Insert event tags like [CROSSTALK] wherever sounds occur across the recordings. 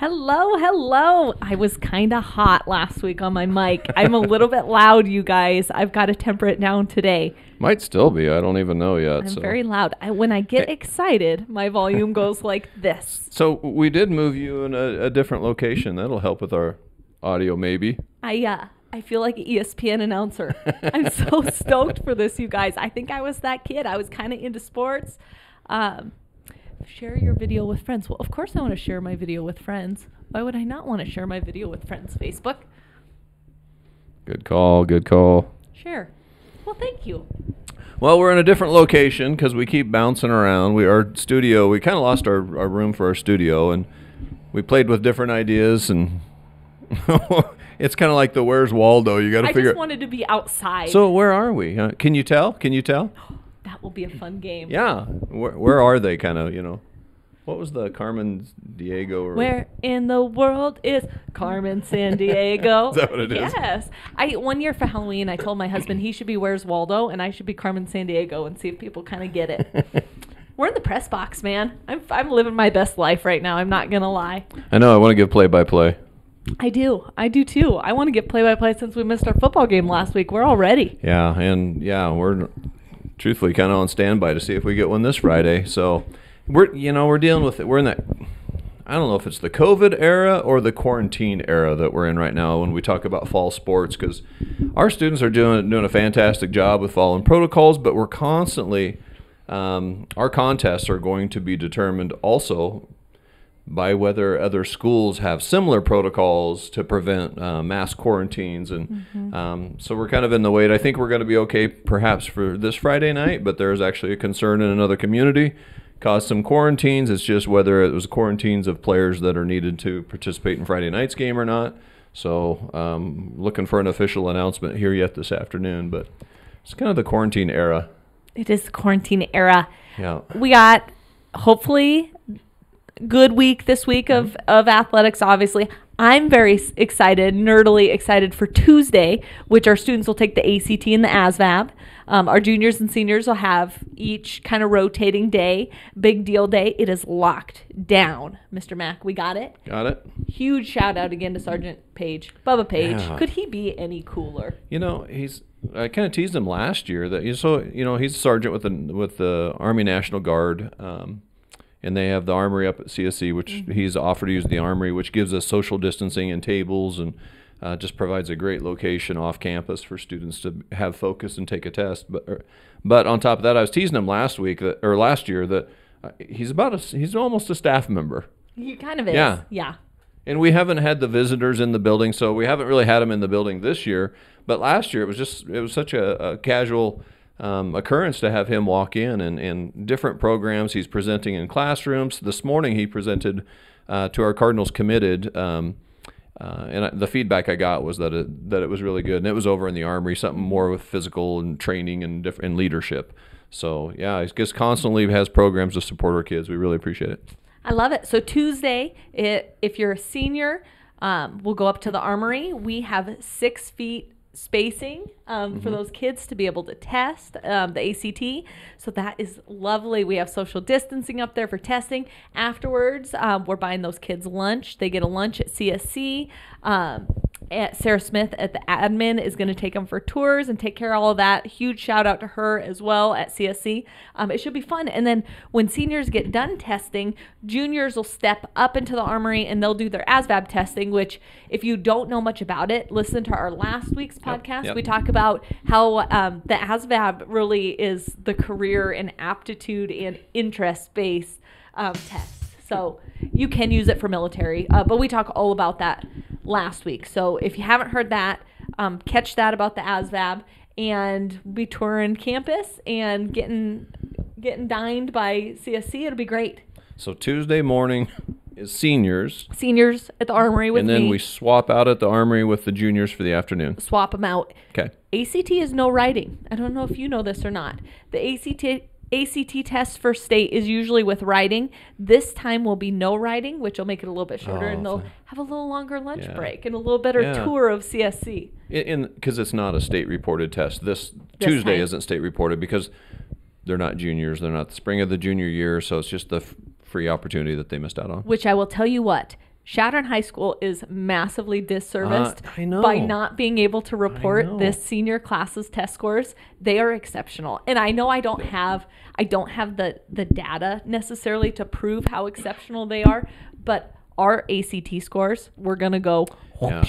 Hello, hello. I was kind of hot last week on my mic. I'm a [LAUGHS] little bit loud, you guys. I've got to temper it down today. Might still be. I don't even know yet. I'm so. very loud. I, when I get excited, my volume goes [LAUGHS] like this. So we did move you in a, a different location. That'll help with our audio, maybe. I uh, I feel like an ESPN announcer. [LAUGHS] I'm so stoked for this, you guys. I think I was that kid. I was kind of into sports. Um, share your video with friends. Well, of course I want to share my video with friends. Why would I not want to share my video with friends? Facebook. Good call. Good call. Share. Well, thank you. Well, we're in a different location because we keep bouncing around. We our studio. We kind of lost our, our room for our studio, and we played with different ideas, and [LAUGHS] it's kind of like the Where's Waldo. You got to figure. I just wanted to be outside. so where are we? Uh, can you tell? Can you tell? [GASPS] [LAUGHS] that will be a fun game. Yeah. Where, where are they? Kind of. You know. What was the Carmen Diego? Or Where in the world is Carmen Sandiego? [LAUGHS] Is that what it is? Yes. I one year for Halloween, I told my husband he should be Where's Waldo and I should be Carmen Sandiego and see if people kind of get it. [LAUGHS] We're in the press box, man. I'm I'm living my best life right now. I'm not gonna lie. I know. I want to give play by play. I do. I do too. I want to get play by play since we missed our football game last week. We're all ready. Yeah, and yeah, we're truthfully kind of on standby to see if we get one this Friday. So we're you know we're dealing with it. We're in that. I don't know if it's the COVID era or the quarantine era that we're in right now when we talk about fall sports because our students are doing doing a fantastic job with following protocols, but we're constantly um, our contests are going to be determined also by whether other schools have similar protocols to prevent uh, mass quarantines, and um, so we're kind of in the wait. I think we're going to be okay, perhaps for this Friday night, but there's actually a concern in another community, caused some quarantines. It's just whether it was quarantines of players that are needed to participate in Friday night's game or not. So, um, looking for an official announcement here yet this afternoon, but it's kind of the quarantine era. It is the quarantine era. Yeah. we got hopefully good week this week of of athletics obviously. I'm very excited nerdily excited for tuesday which our students will take the act and the asvab um, our juniors and seniors will have each kind of rotating day big deal day. It is locked down. Mr mack we got it. Got it? huge shout out again to sergeant page bubba page. Yeah. could he be any cooler? You know, he's. I kind of teased him last year that you so you know he's a sergeant with the with the Army National Guard, um, and they have the armory up at CSC, which he's offered to use the armory, which gives us social distancing and tables, and uh, just provides a great location off campus for students to have focus and take a test. But er, but on top of that, I was teasing him last week that or last year that uh, he's about a he's almost a staff member. he kind of is Yeah. yeah And we haven't had the visitors in the building, so we haven't really had them in the building this year. But last year, it was just it was such a, a casual um, occurrence to have him walk in and, and different programs he's presenting in classrooms. This morning, he presented uh, to our Cardinals committed. Um, uh, and the feedback I got was that it, that it was really good, and it was over in the armory, something more with physical and training and different leadership. So yeah, he just constantly has programs to support our kids. We really appreciate it. I love it. So Tuesday, it, if you're a senior, um, we'll go up to the armory. We have six feet spacing um, for those kids to be able to test um, the ACT. So that is lovely. We have social distancing up there for testing. Afterwards, um, we're buying those kids lunch. They get a lunch at CSC. Sarah Smith at the admin is going to take them for tours and take care of all of that. Huge shout out to her as well at CSC. Um, it should be fun. And then when seniors get done testing, juniors will step up into the armory and they'll do their ASVAB testing. Which, if you don't know much about it, listen to our last week's podcast. yep. We talk about how um, the ASVAB really is the career and aptitude and interest based um, test. So you can use it for military, uh, but we talk all about that last week. So if you haven't heard that, um, catch that about the ASVAB and be touring campus and getting getting dined by CSC. It'll be great. So Tuesday morning is seniors, Seniors at the armory with and then me. we swap out at the armory with the juniors for the afternoon. swap them out. Okay. ACT is no writing. I don't know if you know this or not. The ACT ACT test for state is usually with writing. This time will be no writing, which will make it a little bit shorter, Oh, and they'll fine. have a little longer lunch Yeah. break and a little better Yeah. tour of CSC. In because it's not a state reported test. This, Tuesday time. isn't state reported because they're not juniors. They're not the spring of the junior year, so it's just the f- free opportunity that they missed out on. Which I will tell you what, Chadron High School is massively disserviced uh, I know. by not being able to report this senior class's test scores. They are exceptional. And I know I don't have I don't have the the data necessarily to prove how exceptional they are, but our ACT scores, we're going to go Yeah.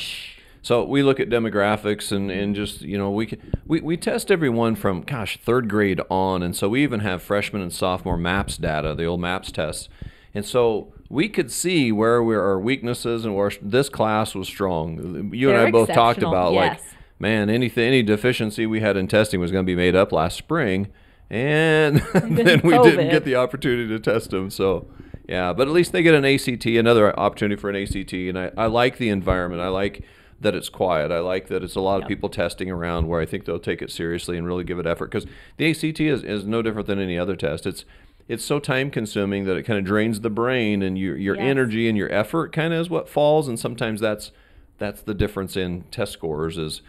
So we look at demographics and, and just you know we, can, we we test everyone from gosh third grade on, and so we even have freshman and sophomore MAPS data, the old MAPS tests, and so we could see where we our weaknesses and where this class was strong. You and They're I both talked about like man anything any deficiency we had in testing was going to be made up last spring, and [LAUGHS] then we didn't get the opportunity to test them. So. Yeah, but at least they get an ACT, another opportunity for an ACT, and I, I like the environment. I like that it's quiet. I like that it's a lot of people testing around where I think they'll take it seriously and really give it effort because the ACT is, is no different than any other test. It's it's so time consuming that it kind of drains the brain and your your Yes. energy and your effort kind of is what falls and sometimes that's that's the difference in test scores is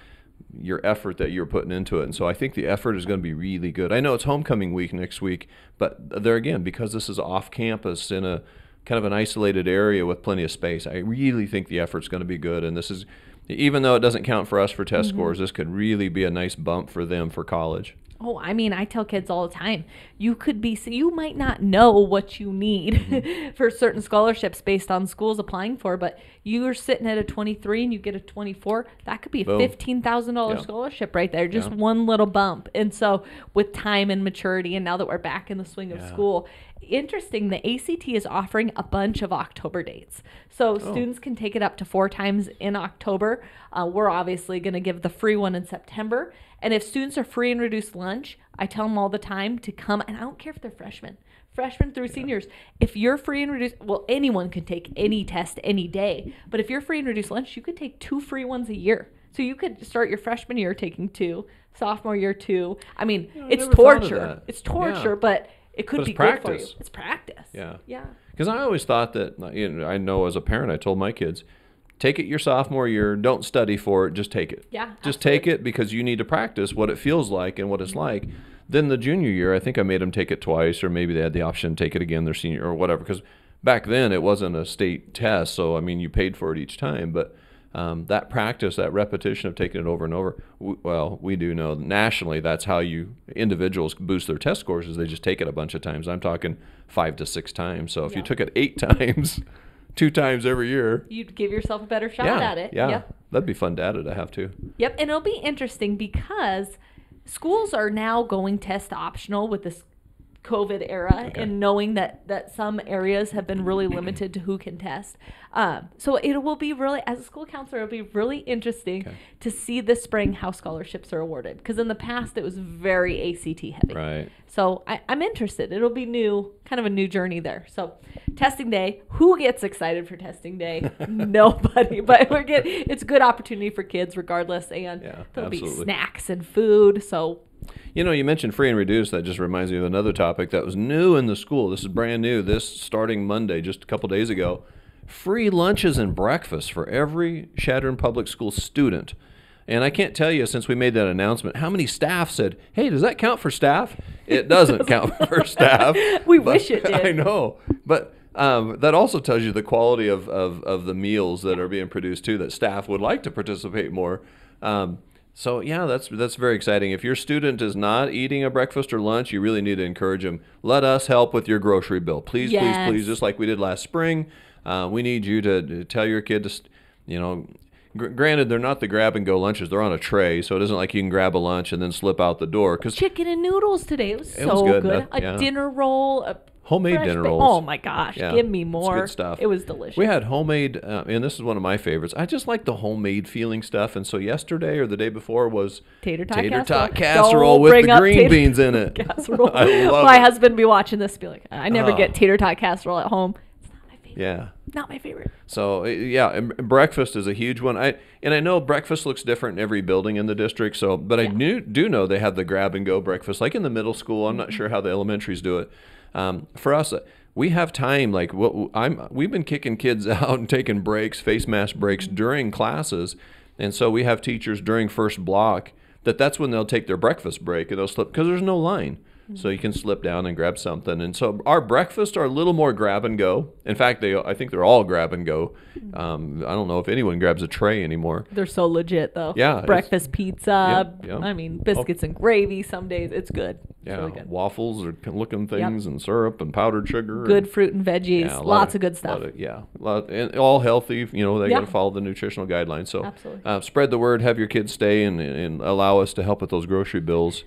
your effort that you're putting into it. And so I think the effort is going to be really good. I know it's homecoming week next week, but there again, because this is off campus in a kind of an isolated area with plenty of space, I really think the effort's going to be good. And this is, even though it doesn't count for us for test mm-hmm. scores, this could really be a nice bump for them for college. Oh, I mean, I tell kids all the time, you could be, you might not know what you need Mm-hmm. [LAUGHS] for certain scholarships based on schools applying for, but you're sitting at a 23 and you get a 24, that could be a $15,000 Yeah. scholarship right there, just Yeah. one little bump. And so, with time and maturity, and now that we're back in the swing of school, interesting, the ACT is offering a bunch of October dates. So, Oh. students can take it up to four times in October. Uh, we're obviously going to give the free one in September. And if students are free and reduced lunch, I tell them all the time to come, and I don't care if they're freshmen, freshmen through seniors. If you're free and reduced, well, anyone can take any test any day. But if you're free and reduced lunch, you could take two free ones a year. So you could start your freshman year taking two, sophomore year two. I mean, I it's never thought of torture. It's torture, but it could But it's be good for practice. you. It's practice. Yeah. Yeah. Because I always thought that, you know, I know as a parent, I told my kids, take it your sophomore year, don't study for it, just take it. Yeah, Just absolutely. take it because you need to practice what it feels like and what it's like. Then the junior year, I think I made them take it twice, or maybe they had the option to take it again their senior or whatever. Because back then it wasn't a state test, so I mean you paid for it each time. But um, that practice, that repetition of taking it over and over, w- well, we do know nationally that's how you individuals boost their test scores is they just take it a bunch of times. I'm talking five to six times. So if you took it eight [LAUGHS] times, two times every year, You'd give yourself a better shot yeah, at it. yeah, Yep. that'd be fun data to have too. Yep, and it'll be interesting because schools are now going test optional with this COVID era Okay. and knowing that that some areas have been really [CLEARS THROAT] limited to who can test. Um, so it will be really, as a school counselor, it'll be really interesting Okay. to see this spring how scholarships are awarded because in the past it was very ACT heavy. Right. So I, I'm interested. It'll be new, kind of a new journey there. So testing day, who gets excited for testing day? [LAUGHS] Nobody. But we're get it's a good opportunity for kids regardless, and Yeah, there'll be snacks and food. So You know, you mentioned free and reduced. That just reminds me of another topic that was new in the school. This is brand new. This starting Monday, just a couple days ago. Free lunches and breakfast for every Chadron Public School student. And I can't tell you since we made that announcement how many staff said, "Hey, does that count for staff?" It doesn't [LAUGHS] count for staff. [LAUGHS] We but- wish it [LAUGHS] did. I know, but um, that also tells you the quality of, of, of the meals that are being produced too. That staff would like to participate more. Um, so yeah, that's that's very exciting. If your student is not eating a breakfast or lunch, you really need to encourage them. Let us help with your grocery bill, please, please, Yes. please. Just like we did last spring, uh, we need you to, to tell your kid to, you know. Gr- granted, they're not the grab and go lunches; they're on a tray, so it isn't like you can grab a lunch and then slip out the door. Because chicken and noodles today. It was It so was good. good. A yeah. dinner roll, a Homemade fresh dinner ba- rolls. Oh my gosh, Yeah, give me it's more. good stuff. It was delicious. We had homemade, uh, and this is one of my favorites. I just like the homemade feeling stuff. And so yesterday or the day before was tater tot tater casserole. tot casserole Don't with bring the up green tater beans in it. [LAUGHS] Casserole. [LAUGHS] I love My it. husband be watching this, be like, I never get tater tot casserole at home. It's not my favorite. Yeah. Not my favorite. So uh, yeah, and breakfast is a huge one. I and I know breakfast looks different in every building in the district. So, but I knew, do know they have the grab and go breakfast, like in the middle school. I'm Mm-hmm. not sure how the elementaries do it. Um, for us, we have time. Like I'm, we've been kicking kids [LAUGHS] out and taking breaks, face mask breaks during classes, and so we have teachers during first block that that's when they'll take their breakfast break and they'll slip because there's no line. So you can slip down and grab something. And so our breakfasts are a little more grab and go. In fact, they I think they're all grab and go. Um, I don't know if anyone grabs a tray anymore. They're so legit though. Yeah, Breakfast pizza. Yep, yep. I mean, biscuits and gravy. Some days it's good. It's Yeah, really good. waffles or looking things and syrup and powdered sugar. Good and, fruit and veggies. yeah, lots of, good lot stuff. of- yeah, lot, and all healthy. You know, they Yeah. got to follow the nutritional guidelines. So Absolutely. uh, spread the word. Have your kids stay and, and allow us to help with those grocery bills.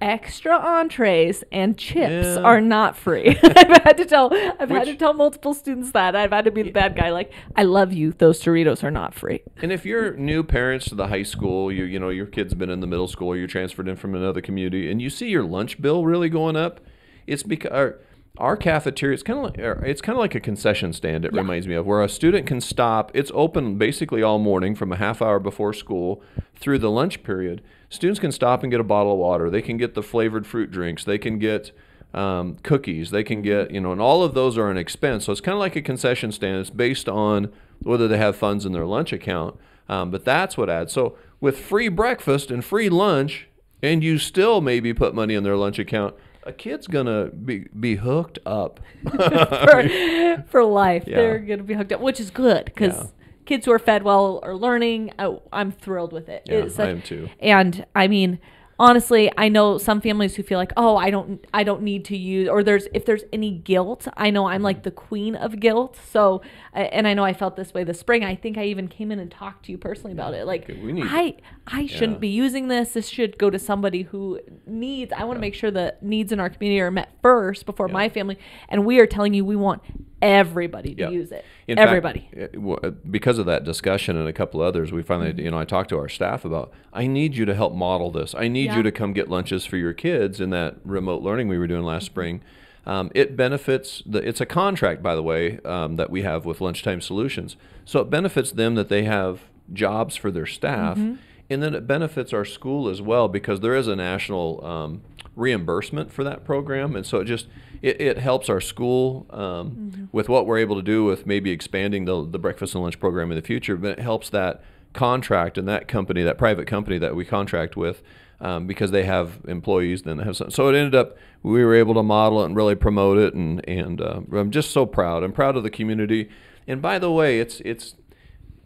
Extra entrees and chips Yeah. are not free. [LAUGHS] [LAUGHS] I've had to tell. I've had to tell multiple students that. I've had to be the bad guy. Like, I love you. Those Doritos are not free. And if you're new parents to the high school, you you know your kid's been in the middle school, you're transferred in from another community, and you see your lunch bill really going up, it's because our, our cafeteria it's kind of like er, it's kind of like a concession stand. It Yeah. reminds me of where a student can stop. It's open basically all morning from a half hour before school through the lunch period. Students can stop and get a bottle of water. They can get the flavored fruit drinks. They can get um, cookies. They can get, you know, and all of those are an expense. So it's kind of like a concession stand. It's based on whether they have funds in their lunch account. Um, but that's what adds. So with free breakfast and free lunch, and you still maybe put money in their lunch account, a kid's gonna be be hooked up. [LAUGHS] [LAUGHS] for, for life. Yeah. They're going to be hooked up, which is good because. Kids who are fed well are learning. I, I'm thrilled with it. Yeah, It's I am too. And I mean, honestly, I know some families who feel like, oh, I don't, I don't need to use, or there's if there's any guilt. I know I'm like mm-hmm. the queen of guilt. So, and I know I felt this way this spring. I think I even came in and talked to you personally about it. Like, need- I, I shouldn't Yeah. be using this. This should go to somebody who needs. I want to make sure the needs in our community are met first before Yeah. my family. And we are telling you we want everybody to Yeah. use it. In fact, everybody. it- uh, because of that discussion and a couple others, we finally, Mm-hmm. you know, I talked to our staff about, I need you to help model this. I need Yeah. you to come get lunches for your kids in that remote learning we were doing last Mm-hmm. spring. Um, it benefits the. It's a contract, by the way, um, that we have with Lunchtime Solutions. So it benefits them that they have jobs for their staff, Mm-hmm. and then it benefits our school as well because there is a national um, reimbursement for that program, and so it just it, it helps our school um, with what we're able to do with maybe expanding the the breakfast and lunch program in the future, but it helps that contract and that company, that private company that we contract with. Um, because they have employees, then they have some. So it ended up we were able to model it and really promote it, and and uh, I'm just so proud. I'm proud of the community. And by the way, it's it's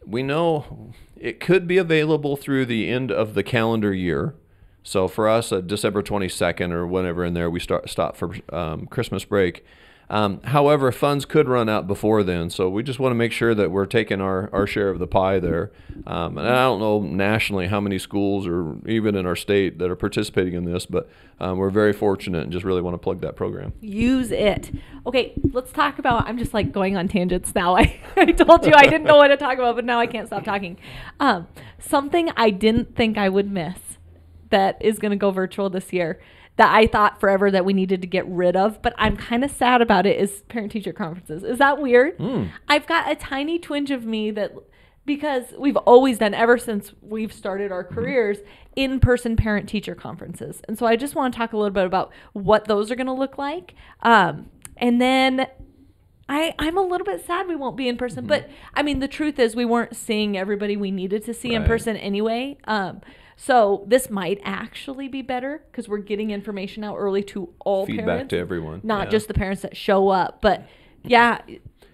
we know it could be available through the end of the calendar year. So for us, uh, December 22nd or whenever in there, we start stop for um, Christmas break. Um, however, funds could run out before then, so we just want to make sure that we're taking our, our share of the pie there. Um, and I don't know nationally how many schools or even in our state that are participating in this, but um, we're very fortunate and just really want to plug that program. use it. Okay, let's talk about. I'm just like going on tangents now. [LAUGHS] I, I told you I didn't know what to talk about, but now I can't stop talking. Um, something I didn't think I would miss that is going to go virtual this year that I thought forever that we needed to get rid of, but I'm kind of sad about it is parent teacher conferences. Is that weird? I've got a tiny twinge of me that because we've always done ever since we've started our careers in-person parent teacher conferences and so i just want to talk a little bit about what those are going to look like um, and then I, I'm a little bit sad we won't be in person, but I mean, the truth is we weren't seeing everybody we needed to see in person anyway. Um, so this might actually be better because we're getting information out early to all Feedback parents, to everyone. not Yeah. just the parents that show up. But yeah,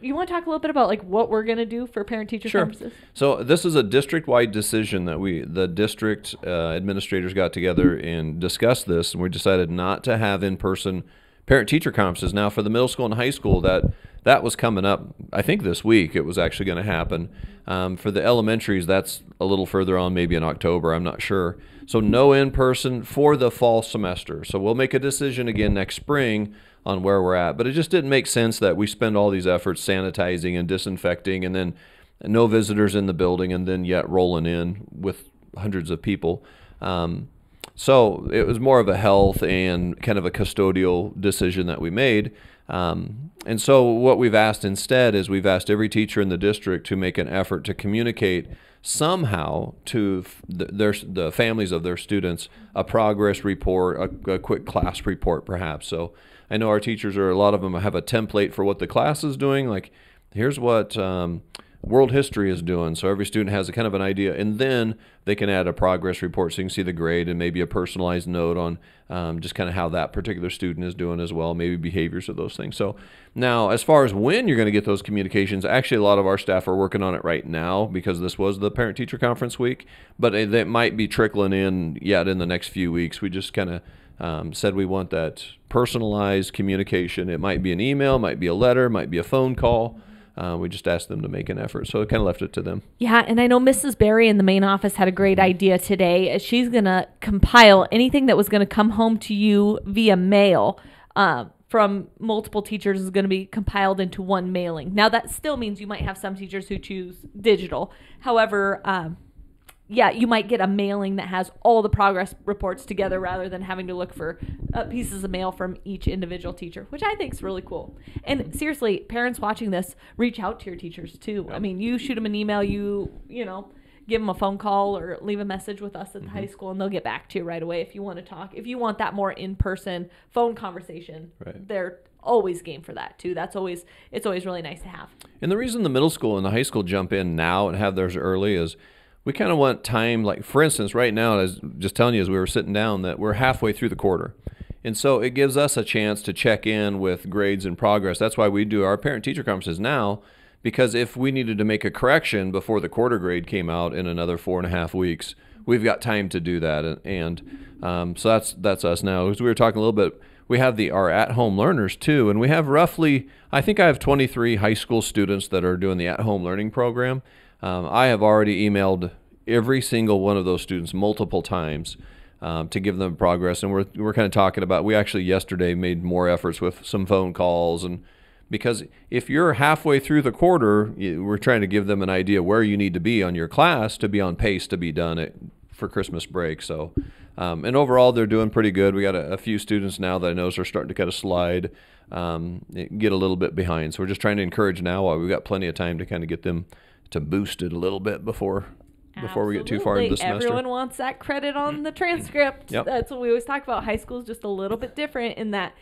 you want to talk a little bit about like what we're gonna do for parent teacher Sure. conferences? So this is a district-wide decision that we, the district uh, administrators, got together and discussed this, and we decided not to have in-person parent-teacher conferences. Now, for the middle school and high school, that that was coming up. I think this week it was actually going to happen. Um, for the elementaries, that's a little further on, maybe in October. I'm not sure. So no in-person for the fall semester. So we'll make a decision again next spring on where we're at. But it just didn't make sense that we spend all these efforts sanitizing and disinfecting, and then no visitors in the building, and then yet rolling in with hundreds of people. Um, so it was more of a health and kind of a custodial decision that we made. Um, and so what we've asked instead is we've asked every teacher in the district to make an effort to communicate somehow to f- their the families of their students a progress report, a, a quick class report, perhaps. So I know our teachers are a lot of them have a template for what the class is doing. Like here's what um, world history is doing. So every student has a kind of an idea, and then they can add a progress report so you can see the grade and maybe a personalized note on um, just kind of how that particular student is doing as well, maybe behaviors of those things. So now, as far as when you're going to get those communications, actually a lot of our staff are working on it right now because this was the parent teacher conference week, but it, might be trickling in yet in the next few weeks. We just kind of um, said we want that personalized communication. It might be an email, might be a letter, might be a phone call. Uh, we just asked them to make an effort, so it kind of left it to them. Yeah, and I know Mrs. Barry in the main office had a great idea today. She's gonna compile anything that was gonna come home to you via mail. Uh, from multiple teachers is going to be compiled into one mailing. Now that still means you might have some teachers who choose digital. However, um, yeah, you might get a mailing that has all the progress reports together rather than having to look for uh, pieces of mail from each individual teacher, which I think is really cool. And seriously, parents watching this, reach out to your teachers too. I mean, you shoot them an email, you you know, give them a phone call or leave a message with us at the high school, and they'll get back to you right away if you want to talk. If you want that more in-person phone conversation, Right. they're always game for that too. That's always it's always really nice to have. And the reason the middle school and the high school jump in now and have theirs early is we kind of want time. Like for instance, right now, as just telling you as we were sitting down, that we're halfway through the quarter, and so it gives us a chance to check in with grades and progress. That's why we do our parent teacher conferences now, because if we needed to make a correction before the quarter grade came out in another four and a half weeks, we've got time to do that. And, and um, so that's that's us now. As we were talking a little bit we have the our at-home learners too and we have roughly i think i have 23 high school students that are doing the at-home learning program um, i have already emailed every single one of those students multiple times um, to give them progress and we're, we're kind of talking about we actually yesterday made more efforts with some phone calls and because if you're halfway through the quarter we're trying to give them an idea where you need to be on your class to be on pace to be done for christmas break so um, and overall, they're doing pretty good. We got a, a few students now that I know are starting to kind of slide, um, get a little bit behind. So we're just trying to encourage now while we've got plenty of time to kind of get them to boost it a little bit before before we get too far into the semester. Everyone wants that credit on mm. the transcript. Yep. That's what we always talk about. High school is just a little bit different in that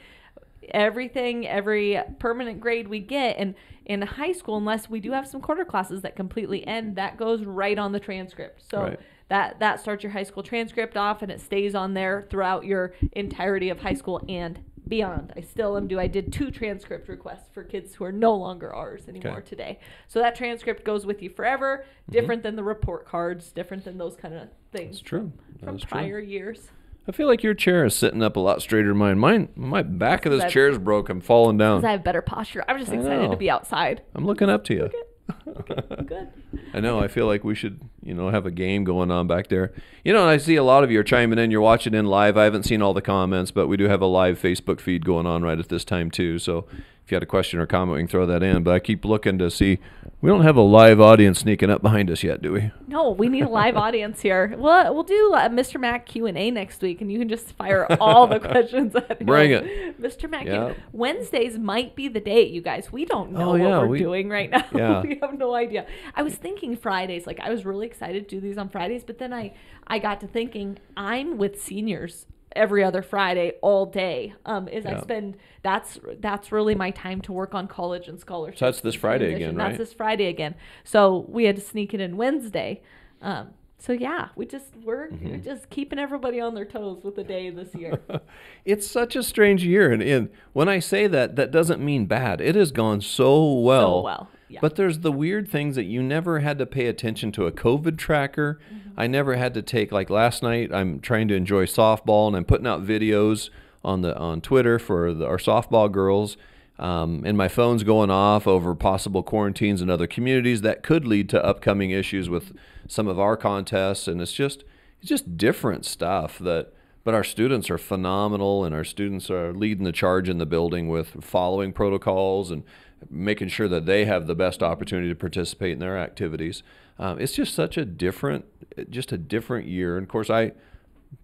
everything, every permanent grade we get, and in high school, unless we do have some quarter classes that completely end, that goes right on the transcript. So Right. that that starts your high school transcript off, and it stays on there throughout your entirety of high school and beyond. I still am mm. do. I did two transcript requests for kids who are no longer ours anymore Okay. today. So that transcript goes with you forever. Mm-hmm. Different than the report cards. Different than those kind of things. It's true. From That's true. prior years. I feel like your chair is sitting up a lot straighter than mine. Mine, my back of this chair is broke. I'm falling Because I have better posture. I'm just excited to be outside. I'm looking up to you. [LAUGHS] Good. I know. I feel like we should, you know, have a game going on back there. You know, and I see a lot of you are chiming in. You're watching in live. I haven't seen all the comments, but we do have a live Facebook feed going on right at this time too. So if you had a question or comment, we can throw that in. But I keep looking to see. We don't have a live audience sneaking up behind us yet, do we? No, we need a live audience here. We'll, we'll do uh, a Mr. Mack Q&A next week, and you can just fire all the [LAUGHS] questions at him. Bring it. Mr. Mack, Yeah. Wednesdays might be the day, you guys. We don't know Oh, what we're we- doing right now. [LAUGHS] yeah. we have no idea. I was thinking Fridays. Like, I was really excited to do these on Fridays, but then I, I got to thinking, I'm with seniors every other Friday all day. Um, is I spend that's that's really my time to work on college and scholarships. So that's this Friday again, That's this Friday again. So we had to sneak it in Wednesday. Um, so yeah, we just we're Mm-hmm. we're just keeping everybody on their toes with the day this year. [LAUGHS] It's such a strange year, and, and when I say that, that doesn't mean bad. It has gone so well. so well. Yeah. But there's the weird things that you never had to pay attention to a COVID tracker. I never had to take like last night. I'm trying to enjoy softball and I'm putting out videos on the on Twitter for the, our softball girls. Um, and my phone's going off over possible quarantines in other communities that could lead to upcoming issues with some of our contests. And it's just it's just different stuff that. But our students are phenomenal, and our students are leading the charge in the building with following protocols and making sure that they have the best opportunity to participate in their activities. Um, it's just such a different, just a different year. And of course, I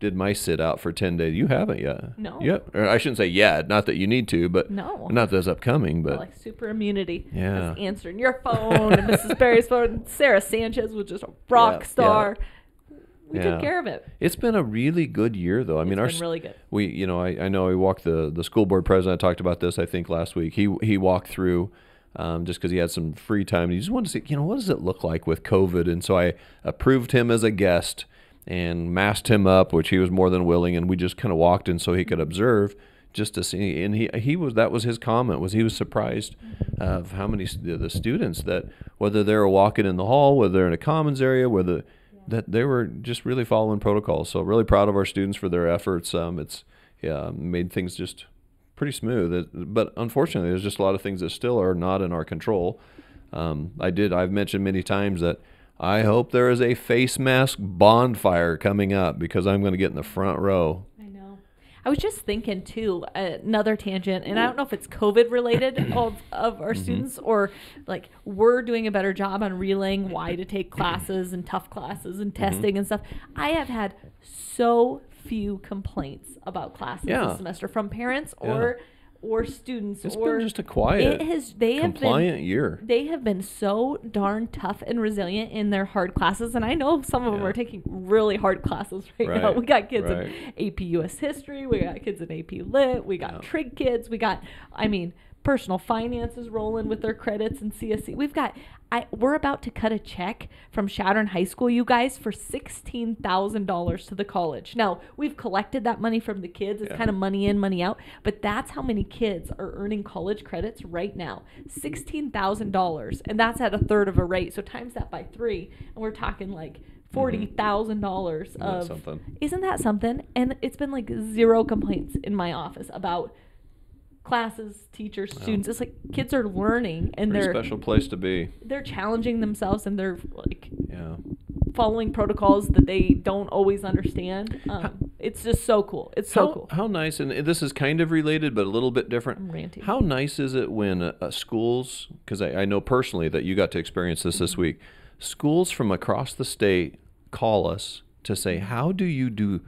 did my sit out for ten days. You haven't yet. No. Yep. Or I shouldn't say yet. Not that you need to, but No. Not that's upcoming, but like super immunity. Yeah. Answering your phone and Mrs. Barry's phone. Sarah Sanchez was just a rock Yeah, star. We Yeah. took care of it. it's been a really good year, though. I mean, It's our been really good. we you know I, I know we walked the the school board president I talked about this I think last week he he walked through um, just because he had some free time. He just wanted to see, you know, what does it look like with COVID? And so I approved him as a guest and masked him up, which he was more than willing. And we just kind of walked in so he could observe just to see. And he he was that was his comment was he was surprised of how many st- the students that whether they were walking in the hall, whether they're in a commons area, whether that they were just really following protocols. So really proud of our students for their efforts. Um, it's yeah made things just pretty smooth. It, but unfortunately, there's just a lot of things that still are not in our control. Um, I did. I've mentioned many times that I hope there is a face mask bonfire coming up because I'm going to get in the front row. I was just thinking too, another tangent, and I don't know if it's COVID related [COUGHS] of, of our mm-hmm. students or like we're doing a better job on relaying why to take classes and tough classes and mm-hmm. testing and stuff. I have had so few complaints about classes Yeah. this semester from parents or or students It's or been just a quiet, it has they have been compliant year. they have been so darn tough and resilient in their hard classes and i know some of them are taking really hard classes right, now we got kids right. in ap us history we got kids in ap lit we got Yeah. trig kids we got i mean personal finances rolling with their credits and csc we've got I, we're about to cut a check from Chadron High School, you guys, for sixteen thousand dollars to the college. Now we've collected that money from the kids. It's Yeah. kind of money in, money out, but that's how many kids are earning college credits right now. Sixteen thousand dollars, and that's at a third of a rate. So times that by three, and we're talking like mm-hmm. forty thousand dollars of. something? Isn't that something? And it's been like zero complaints in my office about classes, teachers, students. It's like kids are learning and Pretty they're special place to be. they're challenging themselves and they're like Yeah. following protocols that they don't always understand. Um, it's just so cool. It's so how, cool. How nice, and this is kind of related, but a little bit different. How nice is it when uh, uh, schools, because I, I know personally that you got to experience this Mm-hmm. this week, schools from across the state call us to say, how do you do,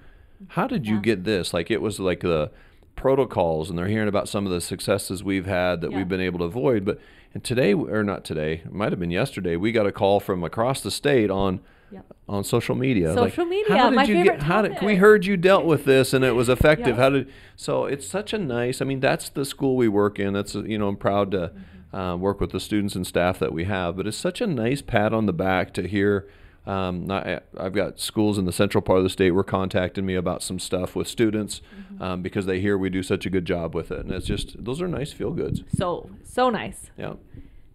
how did you Mm-hmm. Get this? Like it was like the protocols, and they're hearing about some of the successes we've had that Yeah. we've been able to avoid. But and today, or not today, it might have been yesterday, we got a call from across the state on on social media. Social like, media, How did my you favorite get? How did we heard you dealt with this and it was [LAUGHS] effective? Yeah. How did? So it's such a nice. I mean, that's the school we work in. That's you know I'm proud to Mm-hmm. uh, work with the students and staff that we have. But it's such a nice pat on the back to hear. Um, I, I've got schools in the central part of the state were contacting me about some stuff with students Mm-hmm. um, because they hear we do such a good job with it, and it's just those are nice feel goods. So so nice. Yeah.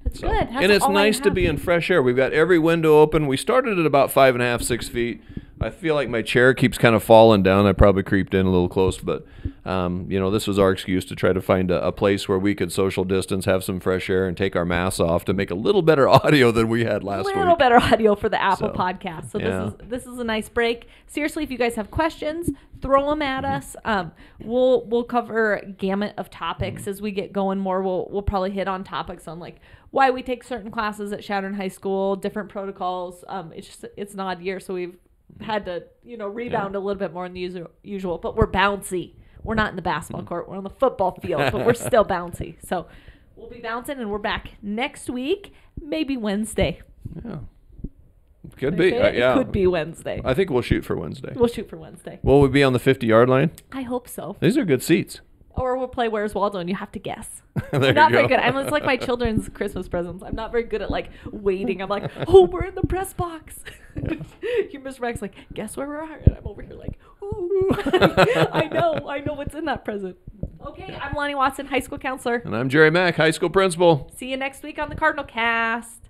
It's So- good. That's and it's nice to be in fresh air. We've got every window open. We started at about five and a half, six feet. I feel like my chair keeps kind of falling down. I probably creeped in a little close, but um, you know, this was our excuse to try to find a, a place where we could social distance, have some fresh air, and take our masks off to make a little better [LAUGHS] audio than we had last week. a little week. better audio for the Apple So, podcast. So yeah. this is this is a nice break. Seriously, if you guys have questions, throw them at us. Um, we'll we'll cover a gamut of topics as we get going more. We'll we'll probably hit on topics on like why we take certain classes at Chadron High School, different protocols. Um, it's just it's an odd year, so we've had to you know rebound a little bit more than usual. Usual, but we're bouncy. We're not in the basketball court. We're on the football field, but we're still bouncy. [LAUGHS] So we'll be bouncing, and we're back next week, maybe Wednesday. Yeah, could be. Uh, yeah, It could be Wednesday. I think we'll shoot for Wednesday. We'll shoot for Wednesday. Will we be on the fifty-yard line? I hope so. These are good seats. Or we'll play Where's Waldo and you have to guess. [LAUGHS] I'm not very go. good. I'm it's like my [LAUGHS] children's Christmas presents. I'm not very good at like waiting. I'm like, oh, we're in the press box. [LAUGHS] you Miss Rex like, guess where we're at? And I'm over here like, ooh. I know, I know what's in that present. Okay, I'm Lonnie Watson, high school counselor. and I'm Jerry Mack, high school principal. See you next week on the Cardinal Cast.